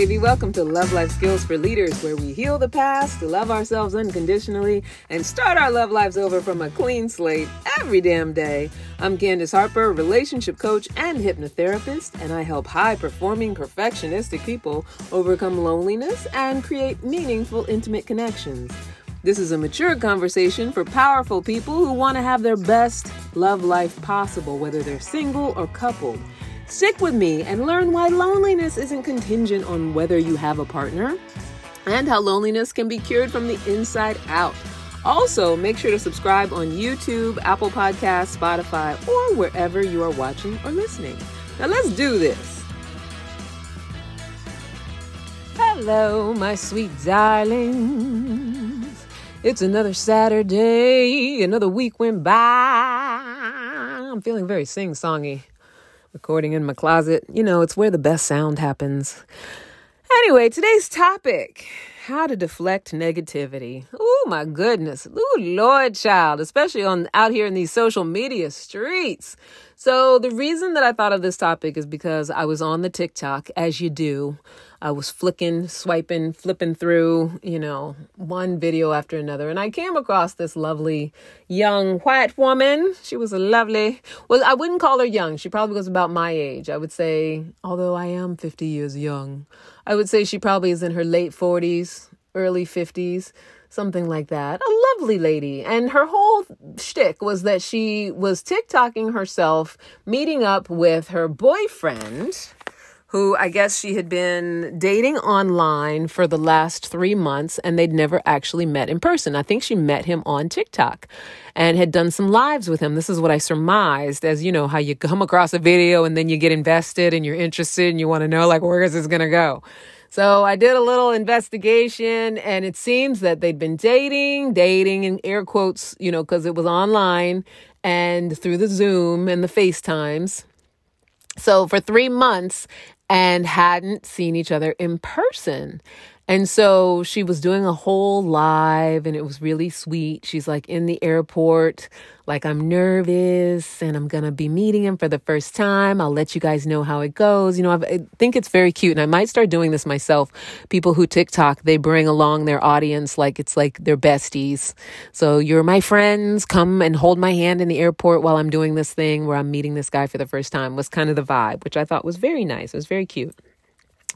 baby. Welcome to Love Life Skills for Leaders, where we heal the past, love ourselves unconditionally, and start our love lives over from a clean slate every damn day. I'm Candace Harper, relationship coach and hypnotherapist, and I help high performing, perfectionistic people overcome loneliness and create meaningful, intimate connections. This is a mature conversation for powerful people who want to have their best love life possible, whether they're single or coupled. Stick with me and learn why loneliness isn't contingent on whether you have a partner and how loneliness can be cured from the inside out. Also, make sure to subscribe on YouTube, Apple Podcasts, Spotify, or wherever you are watching or listening. Now, let's do this. Hello, my sweet darlings. It's another Saturday, another week went by. I'm feeling very sing songy recording in my closet. You know, it's where the best sound happens. Anyway, today's topic how to deflect negativity. Oh my goodness. Oh Lord child, especially on out here in these social media streets. So the reason that I thought of this topic is because I was on the TikTok as you do I was flicking, swiping, flipping through, you know, one video after another. And I came across this lovely young white woman. She was a lovely, well, I wouldn't call her young. She probably was about my age. I would say, although I am 50 years young, I would say she probably is in her late 40s, early 50s something like that. A lovely lady. And her whole shtick was that she was TikToking herself meeting up with her boyfriend who I guess she had been dating online for the last three months and they'd never actually met in person. I think she met him on TikTok and had done some lives with him. This is what I surmised as you know, how you come across a video and then you get invested and you're interested and you want to know, like, where is this going to go? So I did a little investigation and it seems that they'd been dating, dating in air quotes, you know, because it was online and through the Zoom and the FaceTimes. So for three months, and hadn't seen each other in person. And so she was doing a whole live and it was really sweet. She's like in the airport, like I'm nervous and I'm going to be meeting him for the first time. I'll let you guys know how it goes. You know, I've, i think it's very cute and I might start doing this myself. People who TikTok, they bring along their audience like it's like their besties. So you're my friends. Come and hold my hand in the airport while I'm doing this thing where I'm meeting this guy for the first time was kind of the vibe, which I thought was very nice. It was very cute.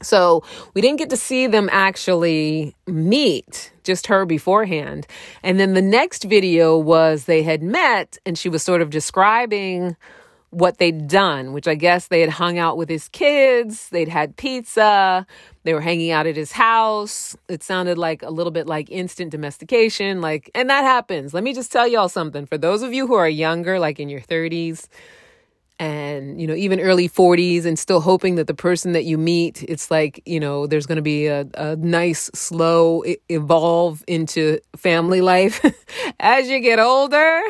So we didn't get to see them actually meet, just her beforehand. And then the next video was they had met and she was sort of describing what they'd done, which I guess they had hung out with his kids, they'd had pizza, they were hanging out at his house. It sounded like a little bit like instant domestication, like, and that happens. Let me just tell y'all something. For those of you who are younger, like in your 30s, and you know even early 40s and still hoping that the person that you meet it's like you know there's going to be a, a nice slow evolve into family life as you get older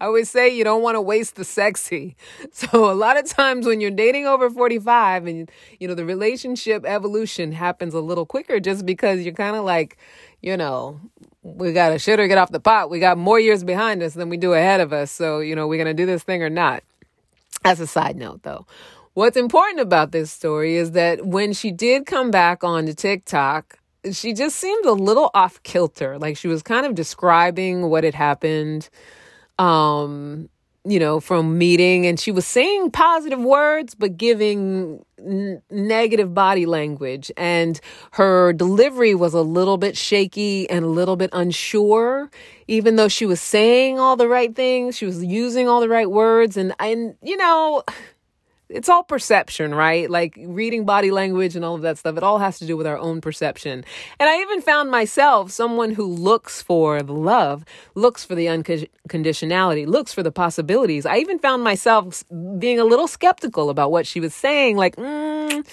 I always say you don't want to waste the sexy. So a lot of times when you're dating over 45 and you know the relationship evolution happens a little quicker just because you're kind of like, you know, we got to shit or get off the pot. We got more years behind us than we do ahead of us. So, you know, we're going to do this thing or not. As a side note, though, what's important about this story is that when she did come back onto TikTok, she just seemed a little off kilter. Like she was kind of describing what had happened, um, you know, from meeting, and she was saying positive words, but giving n- negative body language. And her delivery was a little bit shaky and a little bit unsure even though she was saying all the right things, she was using all the right words. And, and, you know, it's all perception, right? Like reading body language and all of that stuff. It all has to do with our own perception. And I even found myself someone who looks for the love, looks for the unconditionality, looks for the possibilities. I even found myself being a little skeptical about what she was saying. Like, mm,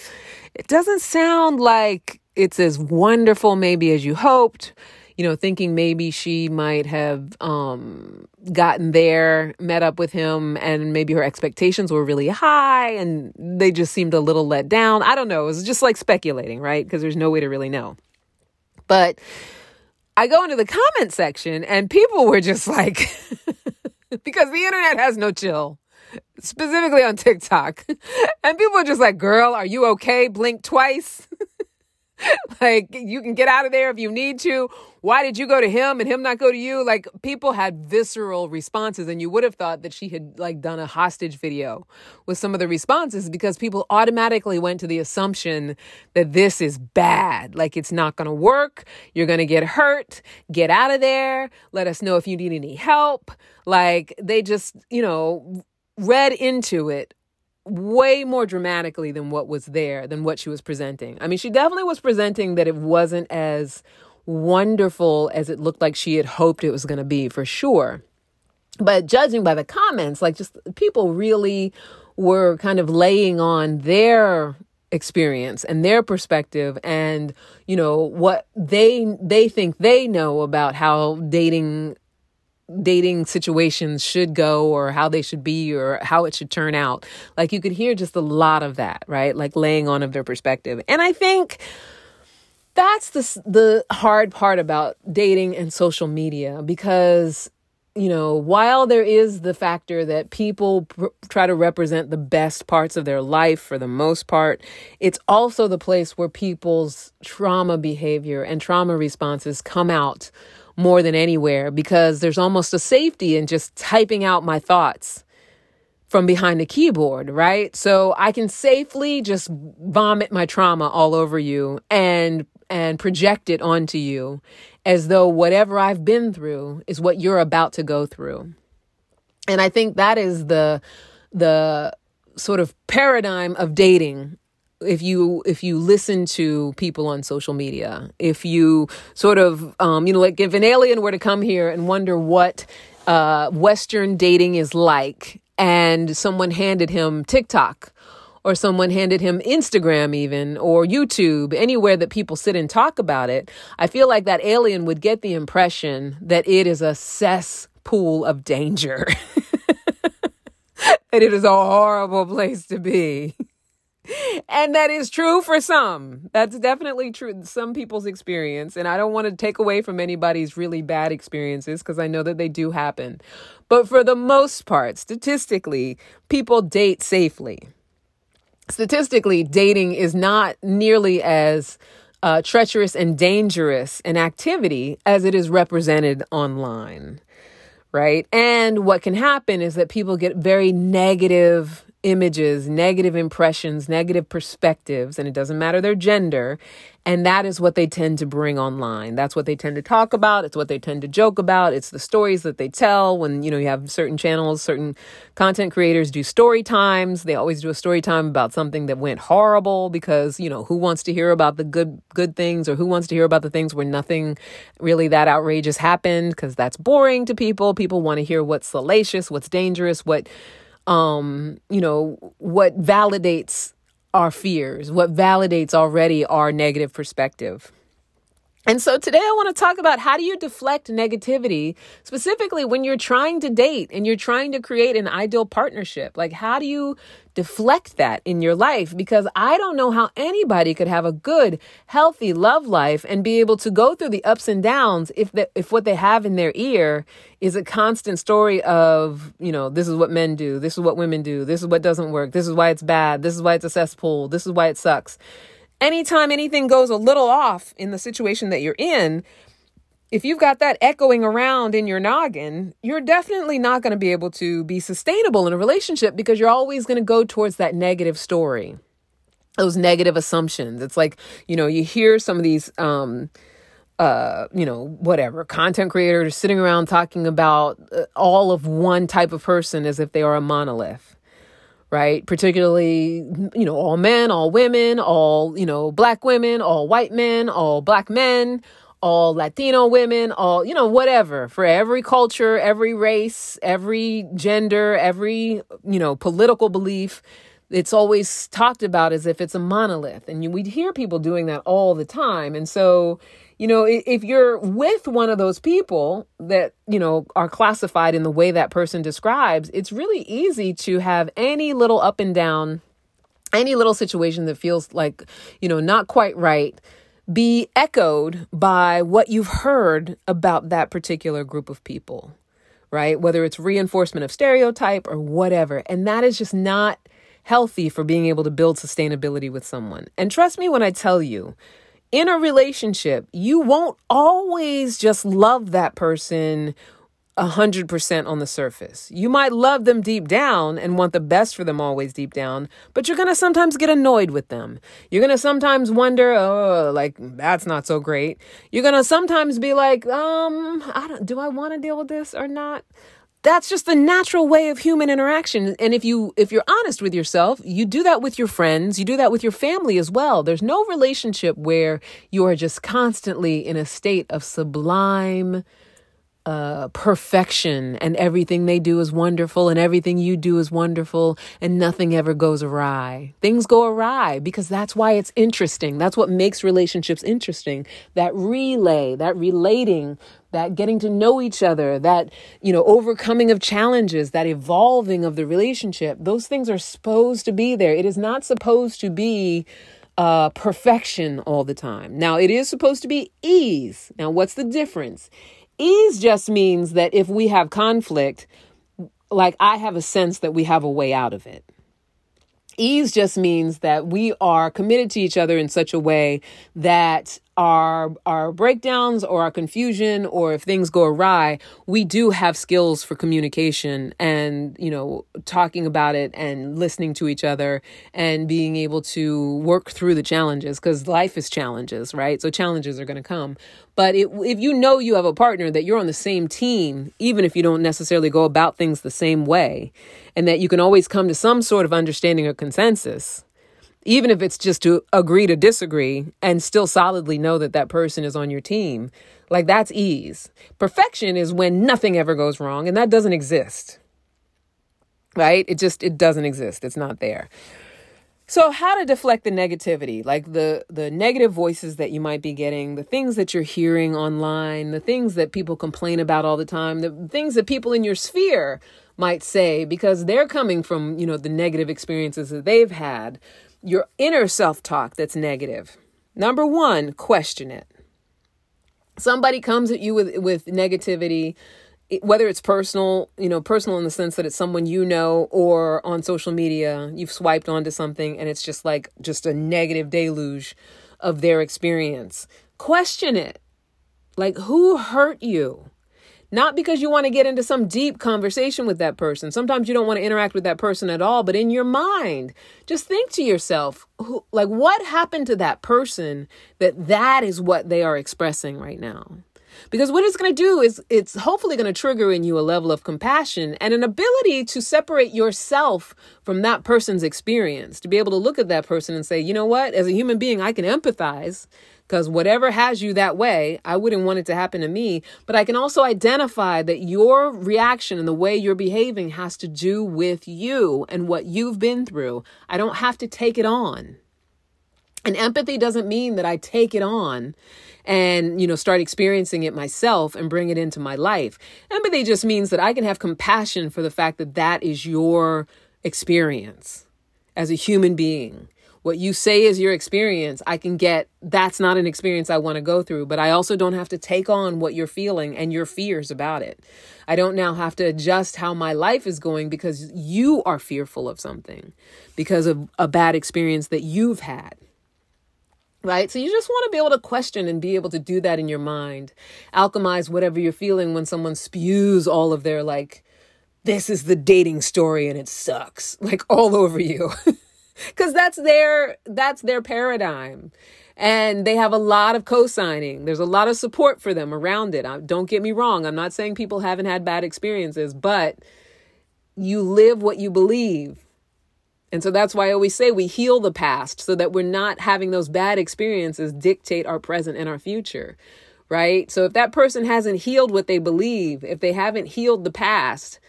it doesn't sound like it's as wonderful maybe as you hoped you know, thinking maybe she might have um, gotten there, met up with him, and maybe her expectations were really high and they just seemed a little let down. I don't know. It was just like speculating, right? Because there's no way to really know. But I go into the comment section and people were just like, because the internet has no chill specifically on TikTok. And people are just like, girl, are you okay? Blink twice. like you can get out of there if you need to. Why did you go to him and him not go to you? Like people had visceral responses and you would have thought that she had like done a hostage video with some of the responses because people automatically went to the assumption that this is bad. Like it's not going to work. You're going to get hurt. Get out of there. Let us know if you need any help. Like they just, you know, read into it way more dramatically than what was there, than what she was presenting. I mean, she definitely was presenting that it wasn't as wonderful as it looked like she had hoped it was going to be, for sure. But judging by the comments, like just people really were kind of laying on their experience and their perspective and you know what they they think they know about how dating dating situations should go or how they should be or how it should turn out. Like you could hear just a lot of that, right? Like laying on of their perspective. And I think that's the the hard part about dating and social media because you know, while there is the factor that people pr- try to represent the best parts of their life for the most part, it's also the place where people's trauma behavior and trauma responses come out more than anywhere because there's almost a safety in just typing out my thoughts from behind the keyboard, right? So I can safely just vomit my trauma all over you and and project it onto you as though whatever I've been through is what you're about to go through. And I think that is the the sort of paradigm of dating if you if you listen to people on social media if you sort of um, you know like if an alien were to come here and wonder what uh, western dating is like and someone handed him tiktok or someone handed him instagram even or youtube anywhere that people sit and talk about it i feel like that alien would get the impression that it is a cesspool of danger that it is a horrible place to be and that is true for some. That's definitely true. Some people's experience. And I don't want to take away from anybody's really bad experiences because I know that they do happen. But for the most part, statistically, people date safely. Statistically, dating is not nearly as uh, treacherous and dangerous an activity as it is represented online. Right. And what can happen is that people get very negative images, negative impressions, negative perspectives, and it doesn't matter their gender. And that is what they tend to bring online. That's what they tend to talk about. It's what they tend to joke about. It's the stories that they tell when, you know, you have certain channels, certain content creators do story times. They always do a story time about something that went horrible because, you know, who wants to hear about the good, good things or who wants to hear about the things where nothing really that outrageous happened? Because that's boring to people. People want to hear what's salacious, what's dangerous, what, um, you know, what validates our fears, what validates already our negative perspective. And so today I want to talk about how do you deflect negativity, specifically when you're trying to date and you're trying to create an ideal partnership. Like, how do you deflect that in your life? Because I don't know how anybody could have a good, healthy love life and be able to go through the ups and downs if the, if what they have in their ear is a constant story of, you know, this is what men do, this is what women do, this is what doesn't work, this is why it's bad, this is why it's a cesspool, this is why it sucks anytime anything goes a little off in the situation that you're in, if you've got that echoing around in your noggin, you're definitely not going to be able to be sustainable in a relationship because you're always going to go towards that negative story, those negative assumptions. It's like, you know, you hear some of these, um, uh, you know, whatever content creators sitting around talking about uh, all of one type of person as if they are a monolith right? Particularly, you know, all men, all women, all, you know, black women, all white men, all black men, all Latino women, all, you know, whatever. For every culture, every race, every gender, every, you know, political belief, it's always talked about as if it's a monolith. And we'd hear people doing that all the time. And so, you know, if you're with one of those people that, you know, are classified in the way that person describes, it's really easy to have any little up and down, any little situation that feels like, you know, not quite right be echoed by what you've heard about that particular group of people, right? Whether it's reinforcement of stereotype or whatever. And that is just not healthy for being able to build sustainability with someone. And trust me when I tell you, in a relationship, you won't always just love that person 100% on the surface. You might love them deep down and want the best for them always deep down, but you're going to sometimes get annoyed with them. You're going to sometimes wonder, oh, like that's not so great. You're going to sometimes be like, um, I don't do I want to deal with this or not? That's just the natural way of human interaction. And if you if you're honest with yourself, you do that with your friends, you do that with your family as well. There's no relationship where you are just constantly in a state of sublime uh, perfection and everything they do is wonderful and everything you do is wonderful and nothing ever goes awry. Things go awry because that's why it's interesting. That's what makes relationships interesting. That relay, that relating, that getting to know each other, that, you know, overcoming of challenges, that evolving of the relationship. Those things are supposed to be there. It is not supposed to be uh, perfection all the time. Now, it is supposed to be ease. Now, what's the difference? Ease just means that if we have conflict, like I have a sense that we have a way out of it. Ease just means that we are committed to each other in such a way that our our breakdowns or our confusion or if things go awry we do have skills for communication and you know talking about it and listening to each other and being able to work through the challenges because life is challenges right? So challenges are going to come. But it, if you know you have a partner that you're on the same team even if you don't necessarily go about things the same way and that you can always come to some sort of understanding or consensus even if it's just to agree to disagree and still solidly know that that person is on your team, like that's ease. Perfection is when nothing ever goes wrong, and that doesn't exist. Right? It just it doesn't exist. It's not there. So how to deflect the negativity, like the the negative voices that you might be getting, the things that you're hearing online, the things that people complain about all the time, the things that people in your sphere might say because they're coming from, you know, the negative experiences that they've had your inner self talk that's negative. Number one, question it. Somebody comes at you with, with negativity, whether it's personal, you know, personal in the sense that it's someone you know, or on social media, you've swiped onto something and it's just like just a negative deluge of their experience. Question it. Like, who hurt you? Not because you want to get into some deep conversation with that person. Sometimes you don't want to interact with that person at all, but in your mind, just think to yourself, who, like what happened to that person that that is what they are expressing right now? Because what it's going to do is it's hopefully going to trigger in you a level of compassion and an ability to separate yourself from that person's experience, to be able to look at that person and say, you know what, as a human being, I can empathize because whatever has you that way, I wouldn't want it to happen to me. But I can also identify that your reaction and the way you're behaving has to do with you and what you've been through. I don't have to take it on. And empathy doesn't mean that I take it on and, you know, start experiencing it myself and bring it into my life. Empathy just means that I can have compassion for the fact that that is your experience as a human being what you say is your experience, I can get that's not an experience I want to go through, but I also don't have to take on what you're feeling and your fears about it. I don't now have to adjust how my life is going because you are fearful of something because of a bad experience that you've had. Right? So you just want to be able to question and be able to do that in your mind. Alchemize whatever you're feeling when someone spews all of their like this is the dating story and it sucks like all over you. because that's their that's their paradigm and they have a lot of co-signing there's a lot of support for them around it uh, don't get me wrong i'm not saying people haven't had bad experiences but you live what you believe and so that's why I always say we heal the past so that we're not having those bad experiences dictate our present and our future, right? So if that person hasn't healed what they believe, if they haven't healed the past,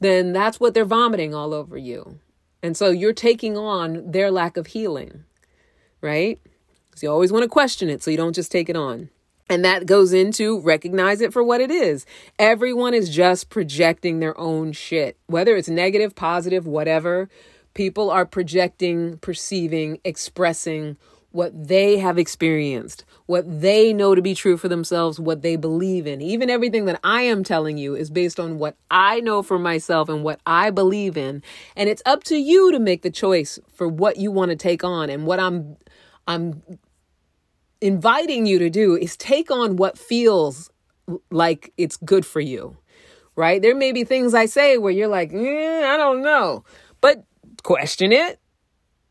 then that's what they're vomiting all over you. And so you're taking on their lack of healing, right? Because you always want to question it so you don't just take it on. And that goes into recognize it for what it is. Everyone is just projecting their own shit, whether it's negative, positive, whatever. People are projecting, perceiving, expressing what they have experienced, what they know to be true for themselves, what they believe in. Even everything that I am telling you is based on what I know for myself and what I believe in. And it's up to you to make the choice for what you want to take on and what I'm I'm inviting you to do is take on what feels like it's good for you, right? There may be things I say where you're like, eh, I don't know, but question it.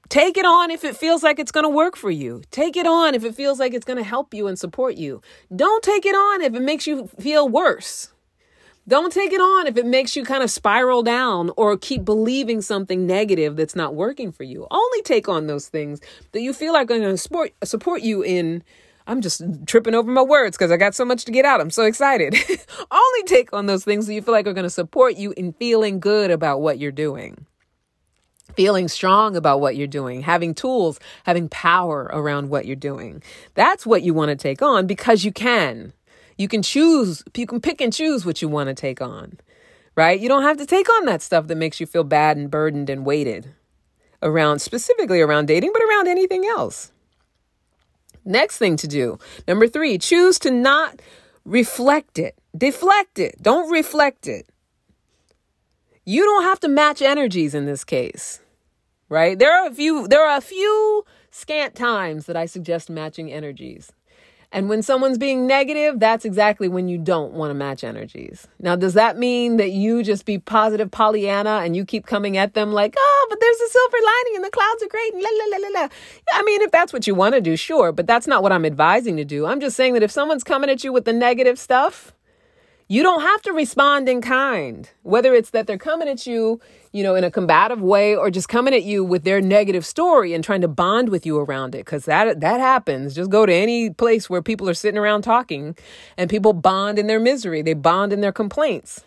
Take it on if it feels like it's going to work for you. Take it on if it feels like it's going to help you and support you. Don't take it on if it makes you feel worse. Don't take it on if it makes you kind of spiral down or keep believing something negative that's not working for you. Only take on those things that you feel like are going to support, support you in. I'm just tripping over my words because I got so much to get out. I'm so excited. Only take on those things that you feel like are going to support you in feeling good about what you're doing feeling strong about what you're doing, having tools, having power around what you're doing. That's what you want to take on because you can. You can choose, you can pick and choose what you want to take on, right? You don't have to take on that stuff that makes you feel bad and burdened and weighted around, specifically around dating, but around anything else. Next thing to do, number three, choose to not reflect it, deflect it. Don't reflect it. You don't have to match energies in this case, right? There are a few, there are a few scant times that I suggest matching energies. And when someone's being negative, that's exactly when you don't want to match energies. Now, does that mean that you just be positive Pollyanna and you keep coming at them like, oh, but there's a silver lining and the clouds are great and la la la la la? I mean, if that's what you want to do, sure, but that's not what I'm advising to do. I'm just saying that if someone's coming at you with the negative stuff, you don't have to respond in kind, whether it's that they're coming at you, you know, in a combative way or just coming at you with their negative story and trying to bond with you around it cuz that that happens. Just go to any place where people are sitting around talking and people bond in their misery. They bond in their complaints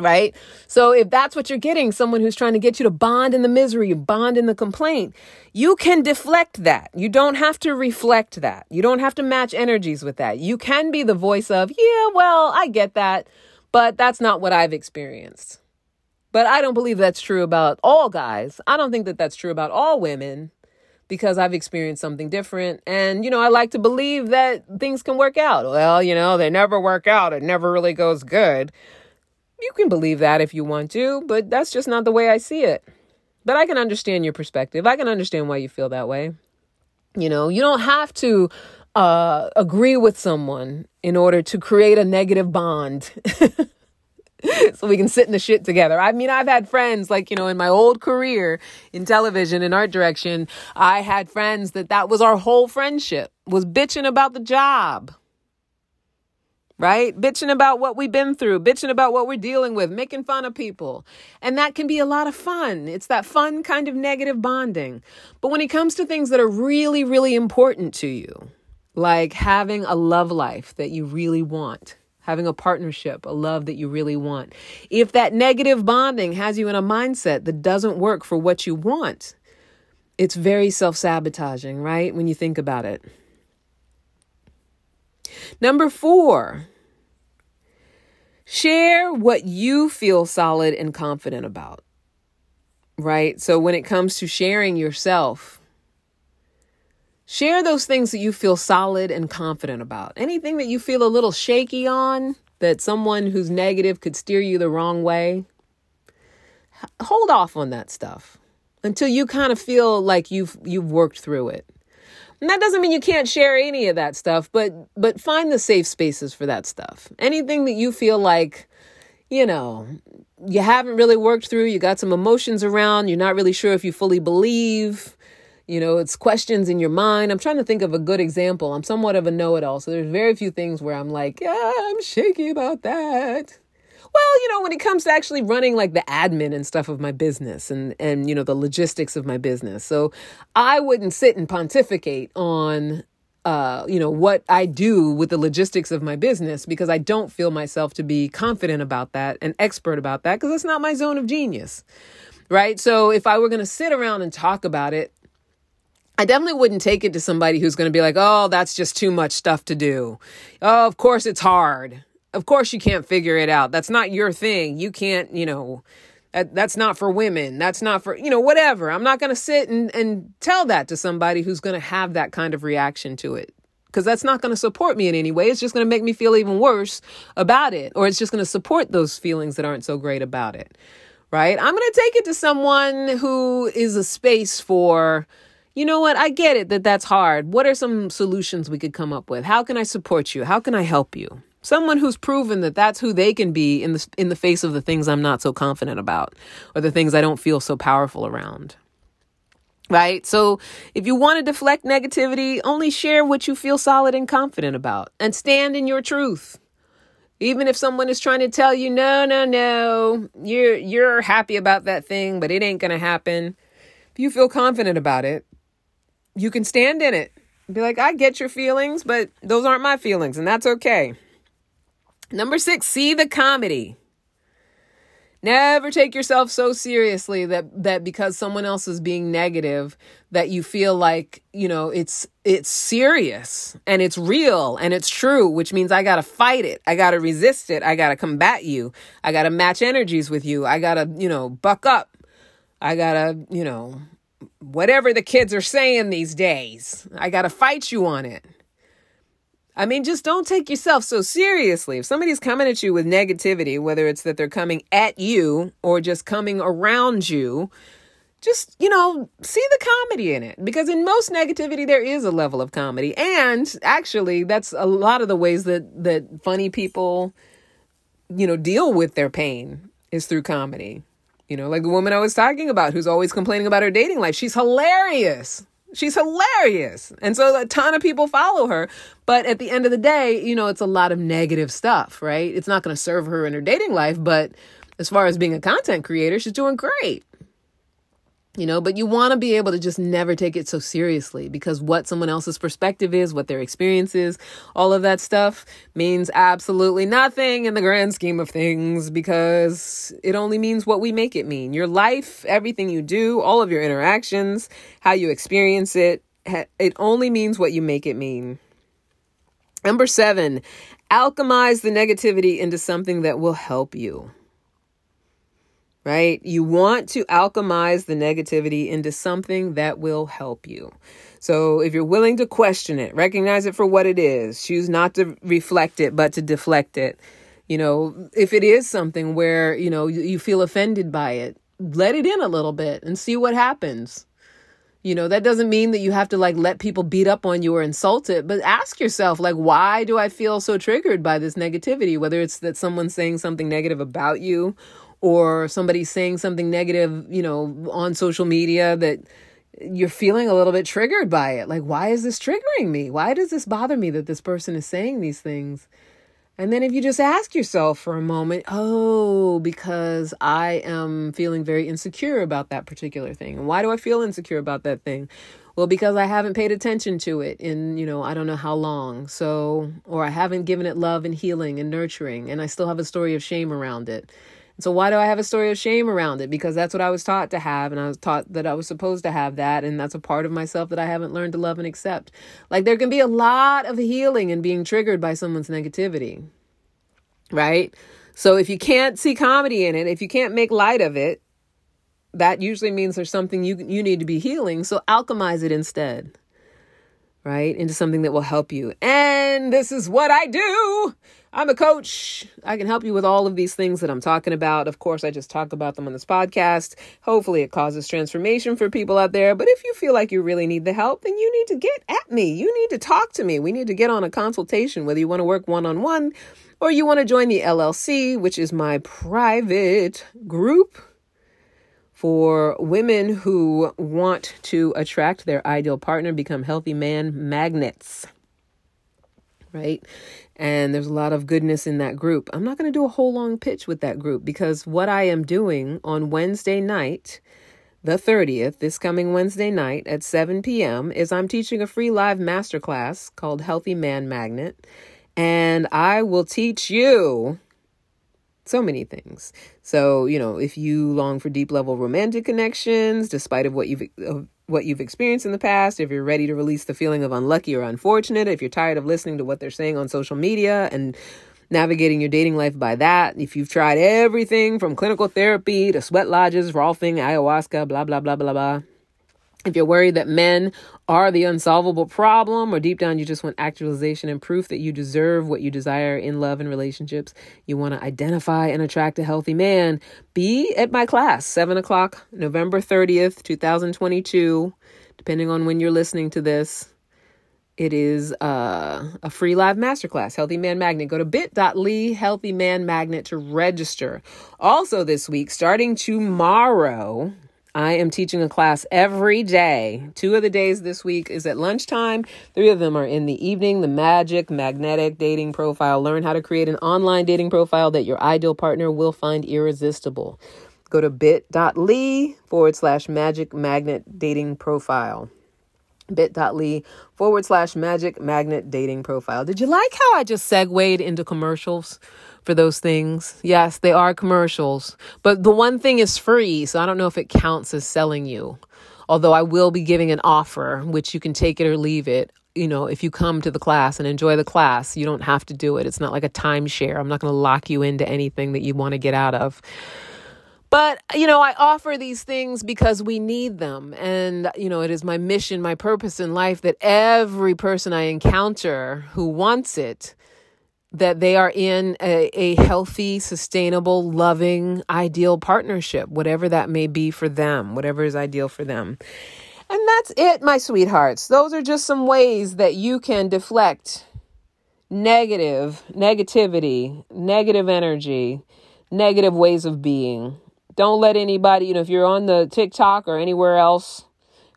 right? So if that's what you're getting, someone who's trying to get you to bond in the misery, bond in the complaint, you can deflect that. You don't have to reflect that. You don't have to match energies with that. You can be the voice of, yeah, well, I get that, but that's not what I've experienced. But I don't believe that's true about all guys. I don't think that that's true about all women because I've experienced something different. And, you know, I like to believe that things can work out. Well, you know, they never work out. It never really goes good. You can believe that if you want to, but that's just not the way I see it. But I can understand your perspective. I can understand why you feel that way. You know, you don't have to uh, agree with someone in order to create a negative bond. so we can sit in the shit together. I mean, I've had friends like, you know, in my old career in television and art direction, I had friends that that was our whole friendship was bitching about the job right? Bitching about what we've been through, bitching about what we're dealing with, making fun of people. And that can be a lot of fun. It's that fun kind of negative bonding. But when it comes to things that are really, really important to you, like having a love life that you really want, having a partnership, a love that you really want, if that negative bonding has you in a mindset that doesn't work for what you want, it's very self sabotaging, right? When you think about it. Number four, share what you feel solid and confident about. Right? So when it comes to sharing yourself, share those things that you feel solid and confident about. Anything that you feel a little shaky on, that someone who's negative could steer you the wrong way, hold off on that stuff until you kind of feel like you've you've worked through it. And that doesn't mean you can't share any of that stuff, but but find the safe spaces for that stuff. Anything that you feel like, you know, you haven't really worked through, you got some emotions around, you're not really sure if you fully believe, you know, it's questions in your mind. I'm trying to think of a good example. I'm somewhat of a know-it-all, so there's very few things where I'm like, yeah, I'm shaky about that. Well, you know, when it comes to actually running like the admin and stuff of my business and and you know the logistics of my business. So I wouldn't sit and pontificate on uh, you know, what I do with the logistics of my business because I don't feel myself to be confident about that and expert about that because it's not my zone of genius. Right. So if I were going to sit around and talk about it, I definitely wouldn't take it to somebody who's going to be like, oh, that's just too much stuff to do. Oh, of course it's hard of course you can't figure it out. That's not your thing. You can't, you know, that, that's not for women. That's not for, you know, whatever. I'm not going to sit and, and tell that to somebody who's going to have that kind of reaction to it because that's not going to support me in any way. It's just going to make me feel even worse about it, or it's just going to support those feelings that aren't so great about it. Right? I'm going to take it to someone who is a space for, you know what? I get it that that's hard. What are some solutions we could come up with? How can I support you? How can I help you? Someone who's proven that that's who they can be in the in the face of the things I'm not so confident about or the things I don't feel so powerful around. Right? So, if you want to deflect negativity, only share what you feel solid and confident about and stand in your truth. Even if someone is trying to tell you, "No, no, no, you're you're happy about that thing, but it ain't to happen." If you feel confident about it, you can stand in it. Be like, I get your feelings, but those aren't my feelings, and that's okay. Number six, see the comedy. Never take yourself so seriously that that because someone else is being negative that you feel like, you know, it's it's serious and it's real and it's true, which means I got to fight it. I got to resist it. I got to combat you. I got to match energies with you. I got to, you know, buck up. I got to, you know, whatever the kids are saying these days. I got to fight you on it. I mean, just don't take yourself so seriously. If somebody's coming at you with negativity, whether it's that they're coming at you or just coming around you, just, you know, see the comedy in it. Because in most negativity, there is a level of comedy. And actually, that's a lot of the ways that, that funny people, you know, deal with their pain is through comedy. You know, like the woman I was talking about who's always complaining about her dating life. She's hilarious. She's hilarious. And so a ton of people follow her. But at the end of the day, you know, it's a lot of negative stuff, right? It's not going to serve her in her dating life. But as far as being a content creator, she's doing great you know but you want to be able to just never take it so seriously because what someone else's perspective is what their experience is all of that stuff means absolutely nothing in the grand scheme of things because it only means what we make it mean. Your life everything you do all of your interactions how you experience it it only means what you make it mean. Number 7 alchemize the negativity into something that will help you right? You want to alchemize the negativity into something that will help you. So if you're willing to question it, recognize it for what it is, choose not to reflect it, but to deflect it. You know, if it is something where, you know, you feel offended by it, let it in a little bit and see what happens. You know, that doesn't mean that you have to like let people beat up on you or insult it, but ask yourself, like, why do I feel so triggered by this negativity? Whether it's that someone's saying something negative about you or somebody saying something negative, you know, on social media that you're feeling a little bit triggered by it. Like, why is this triggering me? Why does this bother me that this person is saying these things? And then if you just ask yourself for a moment, oh, because I am feeling very insecure about that particular thing. And why do I feel insecure about that thing? Well, because I haven't paid attention to it in, you know, I don't know how long. So, or I haven't given it love and healing and nurturing, and I still have a story of shame around it. So why do I have a story of shame around it? Because that's what I was taught to have, and I was taught that I was supposed to have that, and that's a part of myself that I haven't learned to love and accept. Like there can be a lot of healing in being triggered by someone's negativity. Right? So if you can't see comedy in it, if you can't make light of it, that usually means there's something you you need to be healing. So alchemize it instead right? Into something that will help you. And this is what I do. I'm a coach. I can help you with all of these things that I'm talking about. Of course, I just talk about them on this podcast. Hopefully, it causes transformation for people out there. But if you feel like you really need the help, then you need to get at me. You need to talk to me. We need to get on a consultation, whether you want to work one on one or you want to join the LLC, which is my private group for women who want to attract their ideal partner, become healthy man magnets. Right? And there's a lot of goodness in that group. I'm not going to do a whole long pitch with that group because what I am doing on Wednesday night, the 30th, this coming Wednesday night at 7 p.m., is I'm teaching a free live masterclass called Healthy Man Magnet. And I will teach you so many things. So, you know, if you long for deep level romantic connections, despite of what you've what you've experienced in the past, if you're ready to release the feeling of unlucky or unfortunate, if you're tired of listening to what they're saying on social media and navigating your dating life by that, if you've tried everything from clinical therapy to sweat lodges, rolfing, ayahuasca, blah blah blah blah blah, if you're worried that men are the unsolvable problem, or deep down you just want actualization and proof that you deserve what you desire in love and relationships, you want to identify and attract a healthy man, be at my class, 7 o'clock, November 30th, 2022. depending on when you're listening to this. It is uh, a free live masterclass, Healthy Man Magnet. Go to bit.ly Healthy Man Magnet to register. Also, this week, starting tomorrow, I am teaching a class every day. Two of the days this week is at lunchtime, three of them are in the evening. The Magic Magnetic Dating Profile. Learn how to create an online dating profile that your ideal partner will find irresistible. Go to bit.ly forward slash magic magnet dating profile bit.ly forward slash magic magnet dating profile. Did you like how I just segued into commercials for those things? Yes, they are commercials, but the one thing is free, so I don't know if it counts as selling you. Although I will be giving an offer, which you can take it or leave it. You know, if you come to the class and enjoy the class, you don't have to do it. It's not like a timeshare. I'm not going to lock you into anything that you want to get out of. But, you know, I offer these things because we need them. And, you know, it is my mission, my purpose in life that every person I encounter who wants it, that they are in a, a healthy, sustainable, loving, ideal partnership, whatever that may be for them, whatever is ideal for them. And that's it, my sweethearts. Those are just some ways that you can deflect negative, negativity, negative energy, negative ways of being don't let anybody, you know, if you're on the TikTok or anywhere else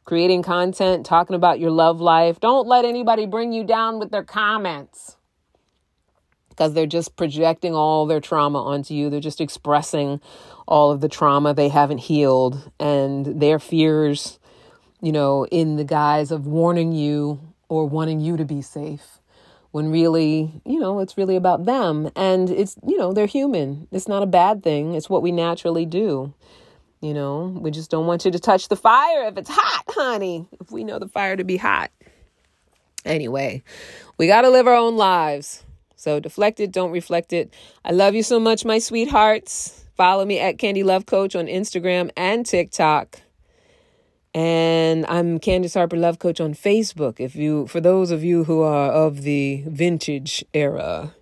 creating content, talking about your love life, don't let anybody bring you down with their comments. Because they're just projecting all their trauma onto you. They're just expressing all of the trauma they haven't healed. And their fears, you know, in the guise of warning you or wanting you to be safe when really, you know, it's really about them. And it's, you know, they're human. It's not a bad thing. It's what we naturally do. You know, we just don't want you to touch the fire if it's hot, honey. If we know the fire to be hot. Anyway, we got to live our own lives. So deflect it, don't reflect it. I love you so much, my sweethearts. Follow me at Candy Love Coach on Instagram and TikTok. And I'm Candace Harper Love Coach on Facebook. If you, for those of you who are of the vintage era,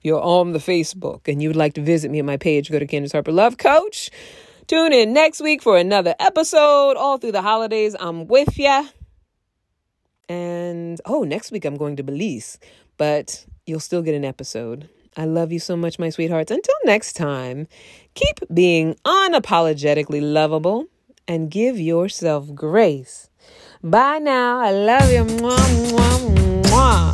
you're on the Facebook and you would like to visit me at my page, go to Candace Harper Love Coach. Tune in next week for another episode. All through the holidays, I'm with ya. And oh, next week I'm going to Belize, but you'll still get an episode. I love you so much, my sweethearts. Until next time, keep being unapologetically lovable and give yourself grace. Bye now. I love you. Mwah, mwah, mwah.